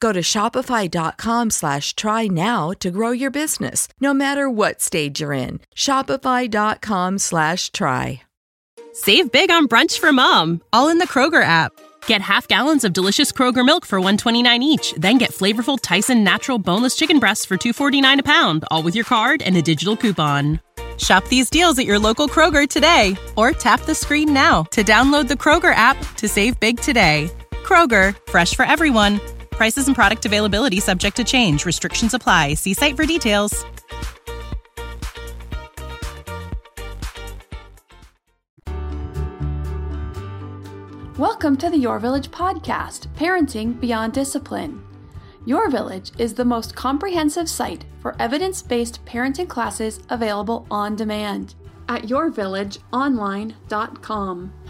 Go to shopify.com slash try now to grow your business, no matter what stage you're in. Shopify.com slash try. Save big on brunch for mom, all in the Kroger app. Get half gallons of delicious Kroger milk for 129 each, then get flavorful Tyson natural boneless chicken breasts for 249 a pound, all with your card and a digital coupon. Shop these deals at your local Kroger today or tap the screen now to download the Kroger app to save big today. Kroger, fresh for everyone. Prices and product availability subject to change. Restrictions apply. See site for details. Welcome to the Your Village podcast, Parenting Beyond Discipline. Your Village is the most comprehensive site for evidence based parenting classes available on demand at yourvillageonline.com.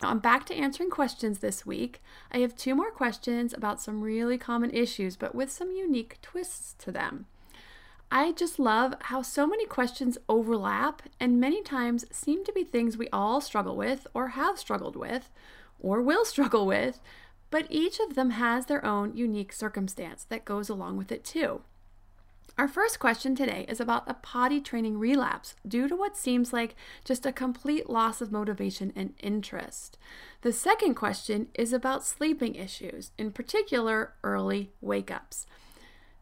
I'm back to answering questions this week. I have two more questions about some really common issues, but with some unique twists to them. I just love how so many questions overlap and many times seem to be things we all struggle with, or have struggled with, or will struggle with, but each of them has their own unique circumstance that goes along with it too. Our first question today is about a potty training relapse due to what seems like just a complete loss of motivation and interest. The second question is about sleeping issues, in particular, early wake ups.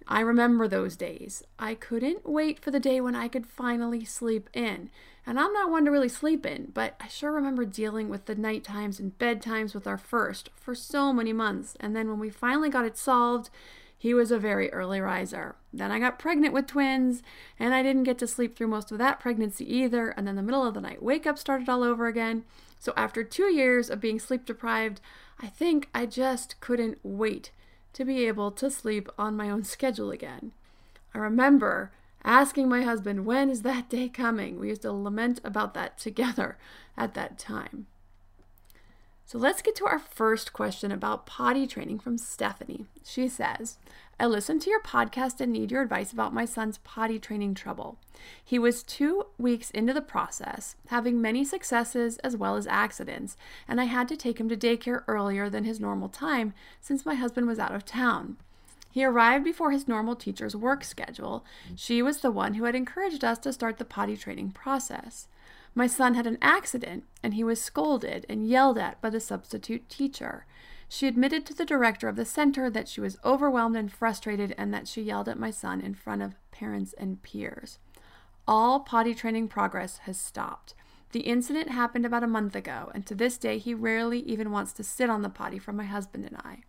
I remember those days. I couldn't wait for the day when I could finally sleep in. And I'm not one to really sleep in, but I sure remember dealing with the night times and bedtimes with our first for so many months. And then when we finally got it solved, he was a very early riser. Then I got pregnant with twins, and I didn't get to sleep through most of that pregnancy either. And then the middle of the night wake up started all over again. So after two years of being sleep deprived, I think I just couldn't wait to be able to sleep on my own schedule again. I remember asking my husband, When is that day coming? We used to lament about that together at that time. So let's get to our first question about potty training from Stephanie. She says, I listened to your podcast and need your advice about my son's potty training trouble. He was two weeks into the process, having many successes as well as accidents, and I had to take him to daycare earlier than his normal time since my husband was out of town. He arrived before his normal teacher's work schedule. She was the one who had encouraged us to start the potty training process. My son had an accident and he was scolded and yelled at by the substitute teacher. She admitted to the director of the center that she was overwhelmed and frustrated and that she yelled at my son in front of parents and peers. All potty training progress has stopped. The incident happened about a month ago, and to this day, he rarely even wants to sit on the potty for my husband and I.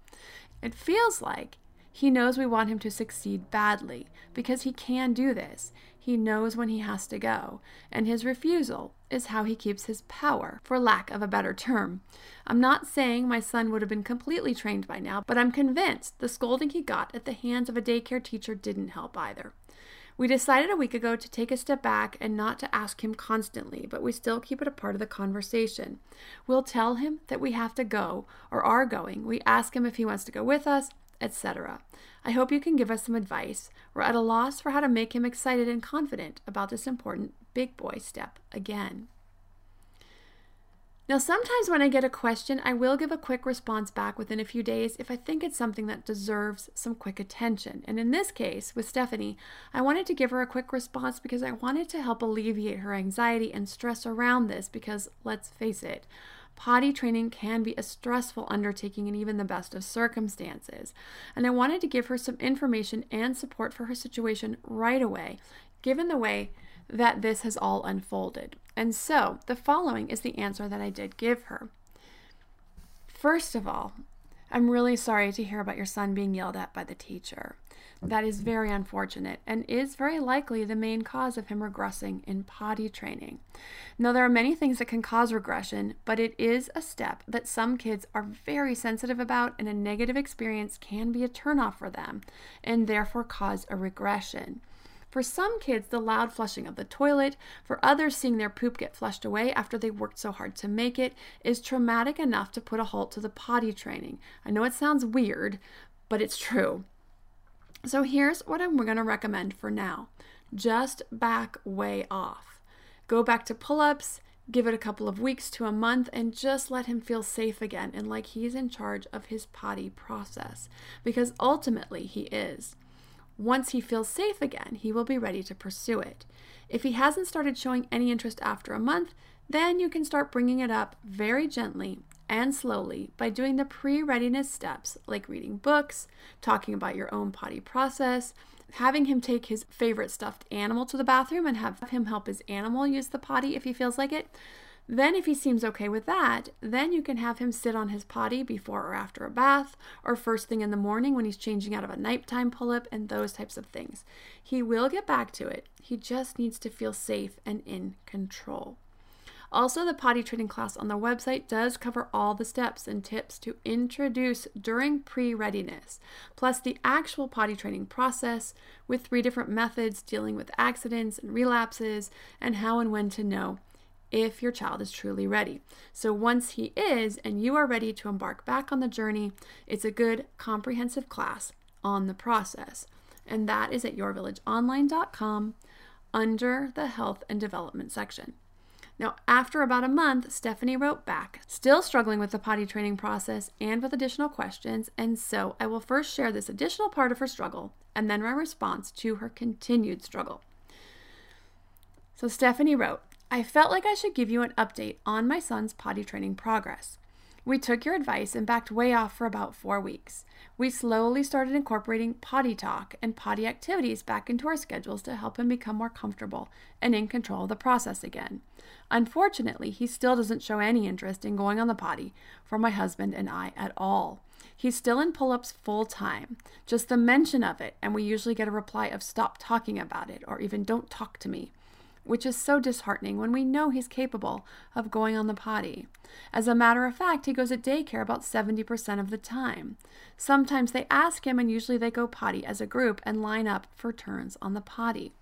It feels like he knows we want him to succeed badly because he can do this. He knows when he has to go, and his refusal is how he keeps his power, for lack of a better term. I'm not saying my son would have been completely trained by now, but I'm convinced the scolding he got at the hands of a daycare teacher didn't help either. We decided a week ago to take a step back and not to ask him constantly, but we still keep it a part of the conversation. We'll tell him that we have to go or are going. We ask him if he wants to go with us, etc. I hope you can give us some advice. We're at a loss for how to make him excited and confident about this important big boy step again. Now, sometimes when I get a question, I will give a quick response back within a few days if I think it's something that deserves some quick attention. And in this case, with Stephanie, I wanted to give her a quick response because I wanted to help alleviate her anxiety and stress around this because, let's face it, potty training can be a stressful undertaking in even the best of circumstances. And I wanted to give her some information and support for her situation right away, given the way that this has all unfolded. And so, the following is the answer that I did give her. First of all, I'm really sorry to hear about your son being yelled at by the teacher. That is very unfortunate and is very likely the main cause of him regressing in potty training. Now, there are many things that can cause regression, but it is a step that some kids are very sensitive about, and a negative experience can be a turnoff for them and therefore cause a regression. For some kids, the loud flushing of the toilet, for others, seeing their poop get flushed away after they worked so hard to make it, is traumatic enough to put a halt to the potty training. I know it sounds weird, but it's true. So here's what I'm going to recommend for now just back way off. Go back to pull ups, give it a couple of weeks to a month, and just let him feel safe again and like he's in charge of his potty process because ultimately he is. Once he feels safe again, he will be ready to pursue it. If he hasn't started showing any interest after a month, then you can start bringing it up very gently and slowly by doing the pre readiness steps like reading books, talking about your own potty process, having him take his favorite stuffed animal to the bathroom and have him help his animal use the potty if he feels like it. Then, if he seems okay with that, then you can have him sit on his potty before or after a bath, or first thing in the morning when he's changing out of a nighttime pull up, and those types of things. He will get back to it. He just needs to feel safe and in control. Also, the potty training class on the website does cover all the steps and tips to introduce during pre readiness, plus the actual potty training process with three different methods dealing with accidents and relapses and how and when to know if your child is truly ready. So once he is and you are ready to embark back on the journey, it's a good comprehensive class on the process. And that is at yourvillageonline.com under the health and development section. Now, after about a month, Stephanie wrote back, still struggling with the potty training process and with additional questions. And so I will first share this additional part of her struggle and then my response to her continued struggle. So Stephanie wrote, I felt like I should give you an update on my son's potty training progress. We took your advice and backed way off for about four weeks. We slowly started incorporating potty talk and potty activities back into our schedules to help him become more comfortable and in control of the process again. Unfortunately, he still doesn't show any interest in going on the potty for my husband and I at all. He's still in pull ups full time. Just the mention of it, and we usually get a reply of stop talking about it or even don't talk to me which is so disheartening when we know he's capable of going on the potty. As a matter of fact, he goes at daycare about 70% of the time. Sometimes they ask him, and usually they go potty as a group and line up for turns on the potty.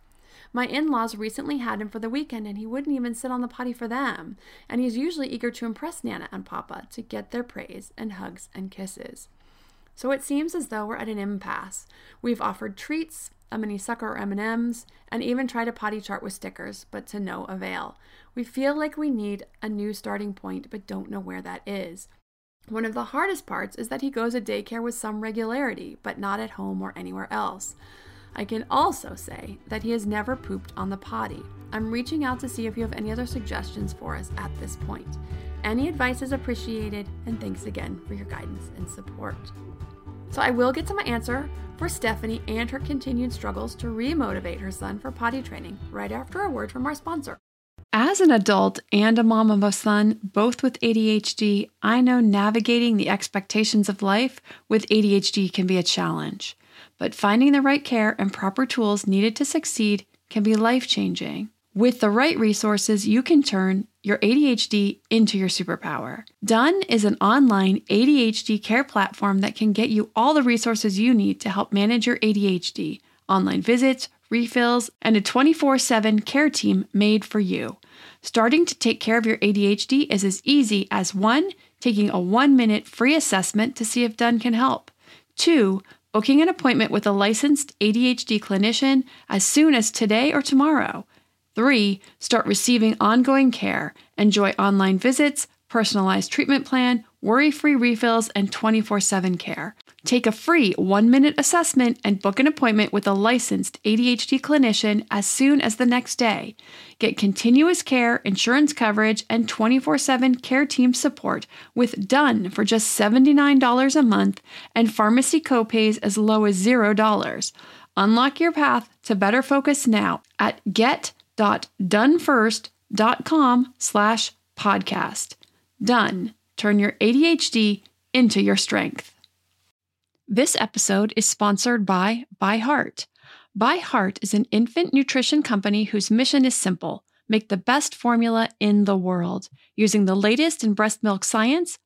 My in laws recently had him for the weekend, and he wouldn't even sit on the potty for them. And he's usually eager to impress Nana and Papa to get their praise and hugs and kisses. So it seems as though we're at an impasse. We've offered treats, a mini sucker or M&Ms, and even tried a potty chart with stickers, but to no avail. We feel like we need a new starting point, but don't know where that is. One of the hardest parts is that he goes to daycare with some regularity, but not at home or anywhere else. I can also say that he has never pooped on the potty. I'm reaching out to see if you have any other suggestions for us at this point. Any advice is appreciated, and thanks again for your guidance and support. So I will get to my answer for Stephanie and her continued struggles to remotivate her son for potty training right after a word from our sponsor. As an adult and a mom of a son, both with ADHD, I know navigating the expectations of life with ADHD can be a challenge. But finding the right care and proper tools needed to succeed can be life changing. With the right resources, you can turn your ADHD into your superpower. Done is an online ADHD care platform that can get you all the resources you need to help manage your ADHD online visits, refills, and a 24 7 care team made for you. Starting to take care of your ADHD is as easy as one, taking a one minute free assessment to see if Done can help, two, booking an appointment with a licensed ADHD clinician as soon as today or tomorrow. Three, start receiving ongoing care, enjoy online visits, personalized treatment plan, worry free refills, and 24 7 care. Take a free one minute assessment and book an appointment with a licensed ADHD clinician as soon as the next day. Get continuous care, insurance coverage, and 24 7 care team support with Done for just $79 a month and pharmacy copays as low as $0. Unlock your path to better focus now at get.donefirst.com slash podcast. Done. Turn your ADHD into your strength. This episode is sponsored by ByHeart. ByHeart is an infant nutrition company whose mission is simple make the best formula in the world. Using the latest in breast milk science,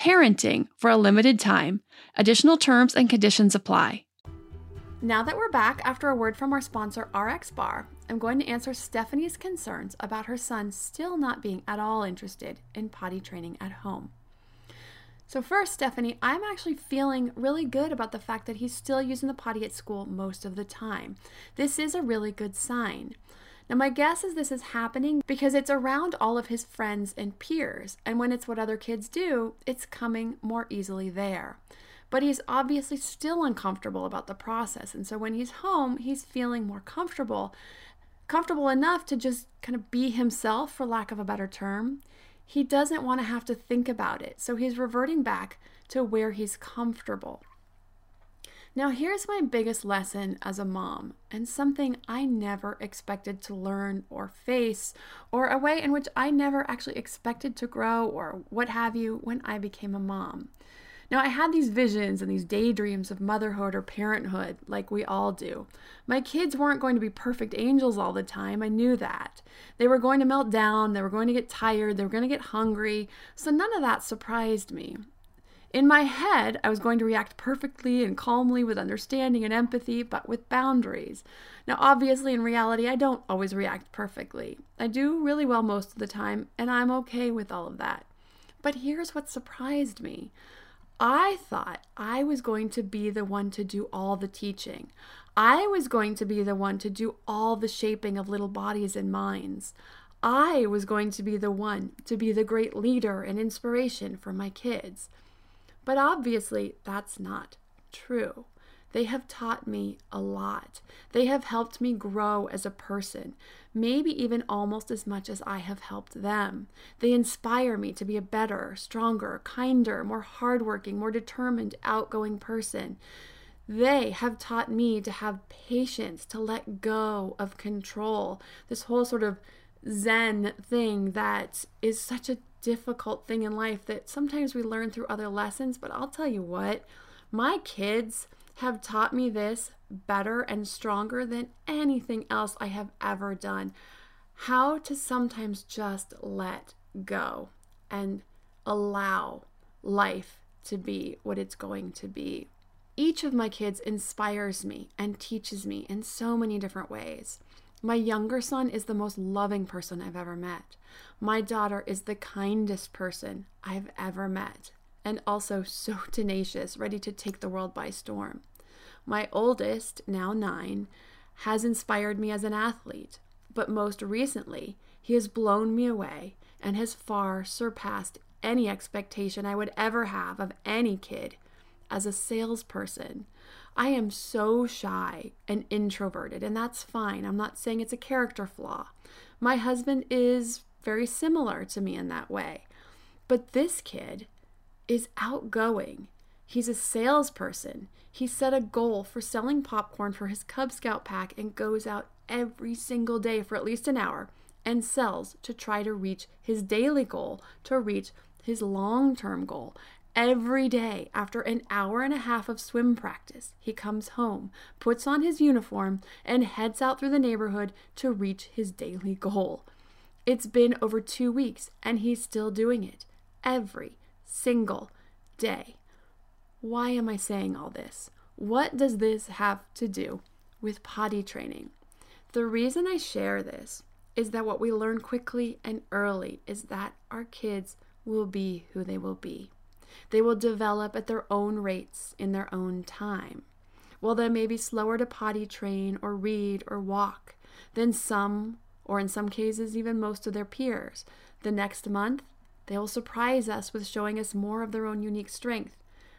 parenting for a limited time. Additional terms and conditions apply. Now that we're back after a word from our sponsor, RX Bar, I'm going to answer Stephanie's concerns about her son still not being at all interested in potty training at home. So, first, Stephanie, I'm actually feeling really good about the fact that he's still using the potty at school most of the time. This is a really good sign. Now, my guess is this is happening because it's around all of his friends and peers, and when it's what other kids do, it's coming more easily there. But he's obviously still uncomfortable about the process, and so when he's home, he's feeling more comfortable, comfortable enough to just kind of be himself, for lack of a better term. He doesn't want to have to think about it, so he's reverting back to where he's comfortable. Now, here's my biggest lesson as a mom, and something I never expected to learn or face, or a way in which I never actually expected to grow, or what have you, when I became a mom. Now, I had these visions and these daydreams of motherhood or parenthood, like we all do. My kids weren't going to be perfect angels all the time. I knew that. They were going to melt down, they were going to get tired, they were going to get hungry, so none of that surprised me. In my head, I was going to react perfectly and calmly with understanding and empathy, but with boundaries. Now, obviously, in reality, I don't always react perfectly. I do really well most of the time, and I'm okay with all of that. But here's what surprised me I thought I was going to be the one to do all the teaching. I was going to be the one to do all the shaping of little bodies and minds. I was going to be the one to be the great leader and inspiration for my kids. But obviously, that's not true. They have taught me a lot. They have helped me grow as a person, maybe even almost as much as I have helped them. They inspire me to be a better, stronger, kinder, more hardworking, more determined, outgoing person. They have taught me to have patience, to let go of control. This whole sort of Zen thing that is such a difficult thing in life that sometimes we learn through other lessons. But I'll tell you what, my kids have taught me this better and stronger than anything else I have ever done. How to sometimes just let go and allow life to be what it's going to be. Each of my kids inspires me and teaches me in so many different ways. My younger son is the most loving person I've ever met. My daughter is the kindest person I've ever met, and also so tenacious, ready to take the world by storm. My oldest, now nine, has inspired me as an athlete, but most recently, he has blown me away and has far surpassed any expectation I would ever have of any kid as a salesperson. I am so shy and introverted, and that's fine. I'm not saying it's a character flaw. My husband is very similar to me in that way. But this kid is outgoing He's a salesperson. He set a goal for selling popcorn for his Cub Scout pack and goes out every single day for at least an hour and sells to try to reach his daily goal, to reach his long term goal. Every day, after an hour and a half of swim practice, he comes home, puts on his uniform, and heads out through the neighborhood to reach his daily goal. It's been over two weeks, and he's still doing it every single day. Why am I saying all this? What does this have to do with potty training? The reason I share this is that what we learn quickly and early is that our kids will be who they will be. They will develop at their own rates in their own time. While they may be slower to potty train or read or walk than some, or in some cases, even most of their peers, the next month they will surprise us with showing us more of their own unique strength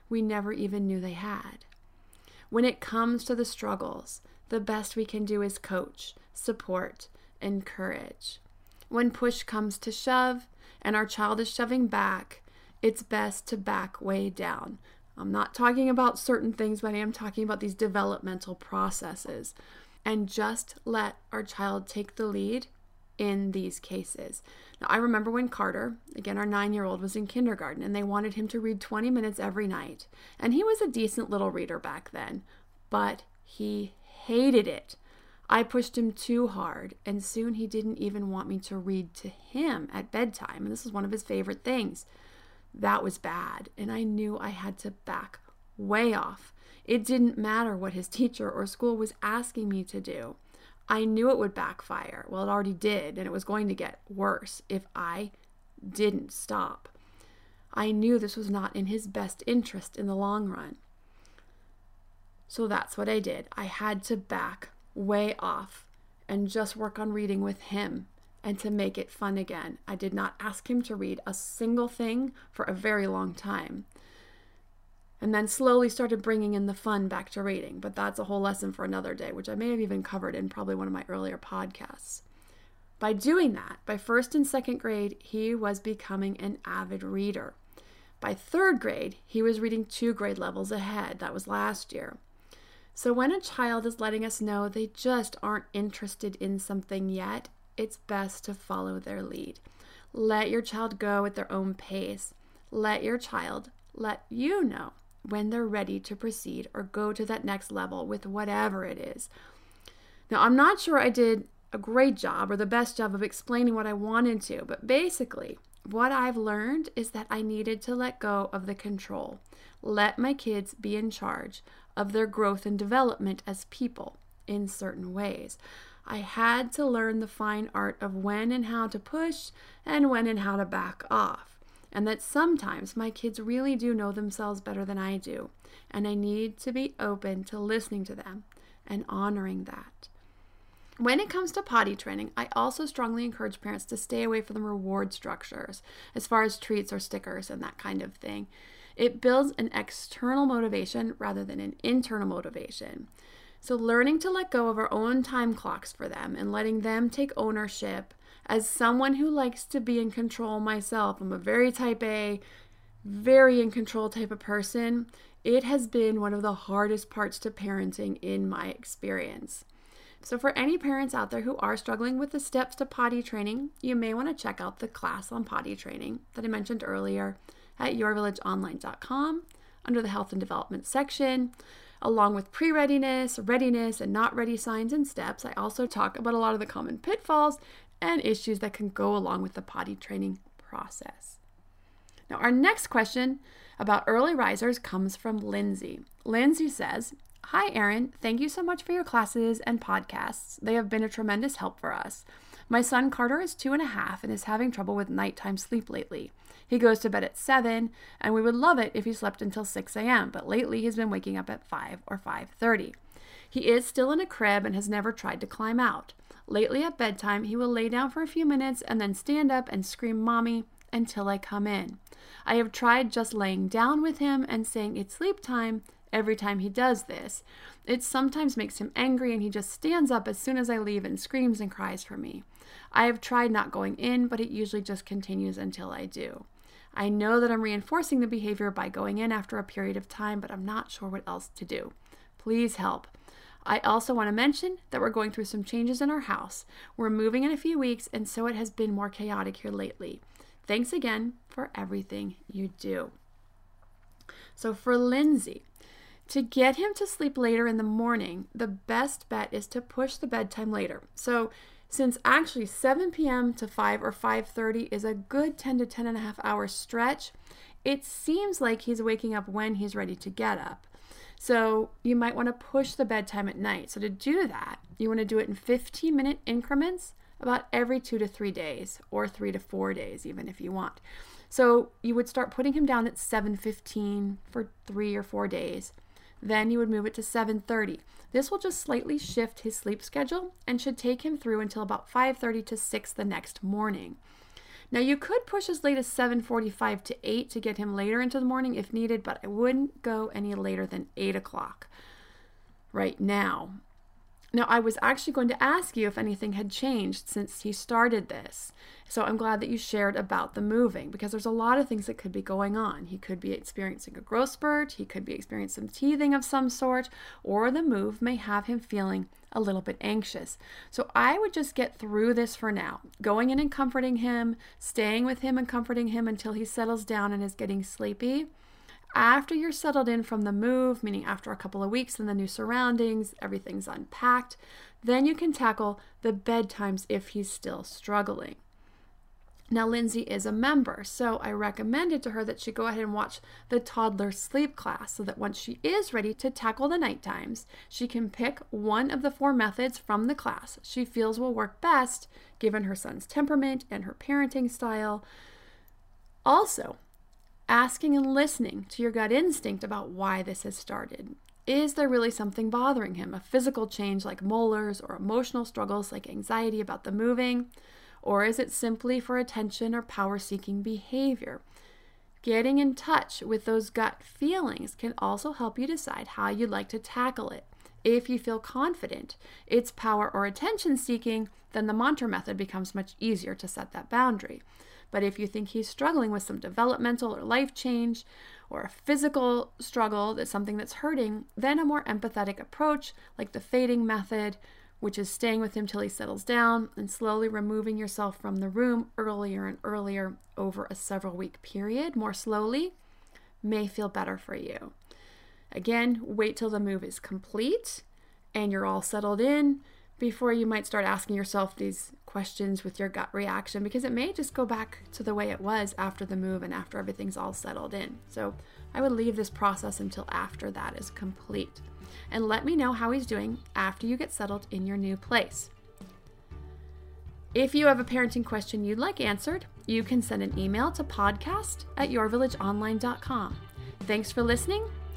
we never even knew they had. When it comes to the struggles, the best we can do is coach, support, encourage. When push comes to shove and our child is shoving back, it's best to back way down. I'm not talking about certain things, but I am talking about these developmental processes. And just let our child take the lead in these cases. Now, I remember when Carter, again, our nine year old, was in kindergarten and they wanted him to read 20 minutes every night. And he was a decent little reader back then, but he hated it. I pushed him too hard, and soon he didn't even want me to read to him at bedtime. And this was one of his favorite things. That was bad, and I knew I had to back way off. It didn't matter what his teacher or school was asking me to do. I knew it would backfire. Well, it already did, and it was going to get worse if I didn't stop. I knew this was not in his best interest in the long run. So that's what I did. I had to back way off and just work on reading with him and to make it fun again. I did not ask him to read a single thing for a very long time. And then slowly started bringing in the fun back to reading. But that's a whole lesson for another day, which I may have even covered in probably one of my earlier podcasts. By doing that, by first and second grade, he was becoming an avid reader. By third grade, he was reading two grade levels ahead. That was last year. So, when a child is letting us know they just aren't interested in something yet, it's best to follow their lead. Let your child go at their own pace. Let your child let you know when they're ready to proceed or go to that next level with whatever it is. Now, I'm not sure I did a great job or the best job of explaining what I wanted to, but basically, what I've learned is that I needed to let go of the control. Let my kids be in charge of their growth and development as people in certain ways. I had to learn the fine art of when and how to push and when and how to back off. And that sometimes my kids really do know themselves better than I do. And I need to be open to listening to them and honoring that. When it comes to potty training, I also strongly encourage parents to stay away from the reward structures as far as treats or stickers and that kind of thing. It builds an external motivation rather than an internal motivation. So, learning to let go of our own time clocks for them and letting them take ownership. As someone who likes to be in control myself, I'm a very type A, very in control type of person. It has been one of the hardest parts to parenting in my experience. So, for any parents out there who are struggling with the steps to potty training, you may want to check out the class on potty training that I mentioned earlier at yourvillageonline.com under the health and development section. Along with pre readiness, readiness, and not ready signs and steps, I also talk about a lot of the common pitfalls and issues that can go along with the potty training process. Now, our next question about early risers comes from Lindsay. Lindsay says, Hi, Erin. Thank you so much for your classes and podcasts. They have been a tremendous help for us. My son Carter is two and a half and is having trouble with nighttime sleep lately. He goes to bed at 7, and we would love it if he slept until 6 a.m., but lately he's been waking up at 5 or 5:30. He is still in a crib and has never tried to climb out. Lately at bedtime, he will lay down for a few minutes and then stand up and scream mommy until I come in. I have tried just laying down with him and saying it's sleep time every time he does this. It sometimes makes him angry and he just stands up as soon as I leave and screams and cries for me. I have tried not going in, but it usually just continues until I do. I know that I'm reinforcing the behavior by going in after a period of time, but I'm not sure what else to do. Please help. I also want to mention that we're going through some changes in our house. We're moving in a few weeks, and so it has been more chaotic here lately. Thanks again for everything you do. So, for Lindsay, to get him to sleep later in the morning, the best bet is to push the bedtime later. So, since actually 7 p.m. to 5 or 5:30 is a good 10 to 10 and a half hour stretch, it seems like he's waking up when he's ready to get up. So you might want to push the bedtime at night. So to do that, you want to do it in 15 minute increments about every two to three days or three to four days, even if you want. So you would start putting him down at 7:15 for three or four days. Then you would move it to 7:30. This will just slightly shift his sleep schedule and should take him through until about 5:30 to 6 the next morning. Now you could push as late as 7:45 to 8 to get him later into the morning if needed, but I wouldn't go any later than 8 o'clock right now. Now, I was actually going to ask you if anything had changed since he started this. So I'm glad that you shared about the moving because there's a lot of things that could be going on. He could be experiencing a growth spurt, he could be experiencing teething of some sort, or the move may have him feeling a little bit anxious. So I would just get through this for now, going in and comforting him, staying with him and comforting him until he settles down and is getting sleepy after you're settled in from the move, meaning after a couple of weeks in the new surroundings, everything's unpacked, then you can tackle the bedtimes if he's still struggling. Now, Lindsay is a member, so I recommended to her that she go ahead and watch the toddler sleep class so that once she is ready to tackle the night times, she can pick one of the four methods from the class she feels will work best given her son's temperament and her parenting style. Also, asking and listening to your gut instinct about why this has started. Is there really something bothering him? A physical change like molars or emotional struggles like anxiety about the moving? Or is it simply for attention or power seeking behavior? Getting in touch with those gut feelings can also help you decide how you'd like to tackle it. If you feel confident it's power or attention seeking, then the mantra method becomes much easier to set that boundary. But if you think he's struggling with some developmental or life change or a physical struggle that's something that's hurting, then a more empathetic approach, like the fading method, which is staying with him till he settles down and slowly removing yourself from the room earlier and earlier over a several week period, more slowly, may feel better for you. Again, wait till the move is complete and you're all settled in before you might start asking yourself these questions with your gut reaction because it may just go back to the way it was after the move and after everything's all settled in. So I would leave this process until after that is complete. And let me know how he's doing after you get settled in your new place. If you have a parenting question you'd like answered, you can send an email to podcast at yourvillageonline.com. Thanks for listening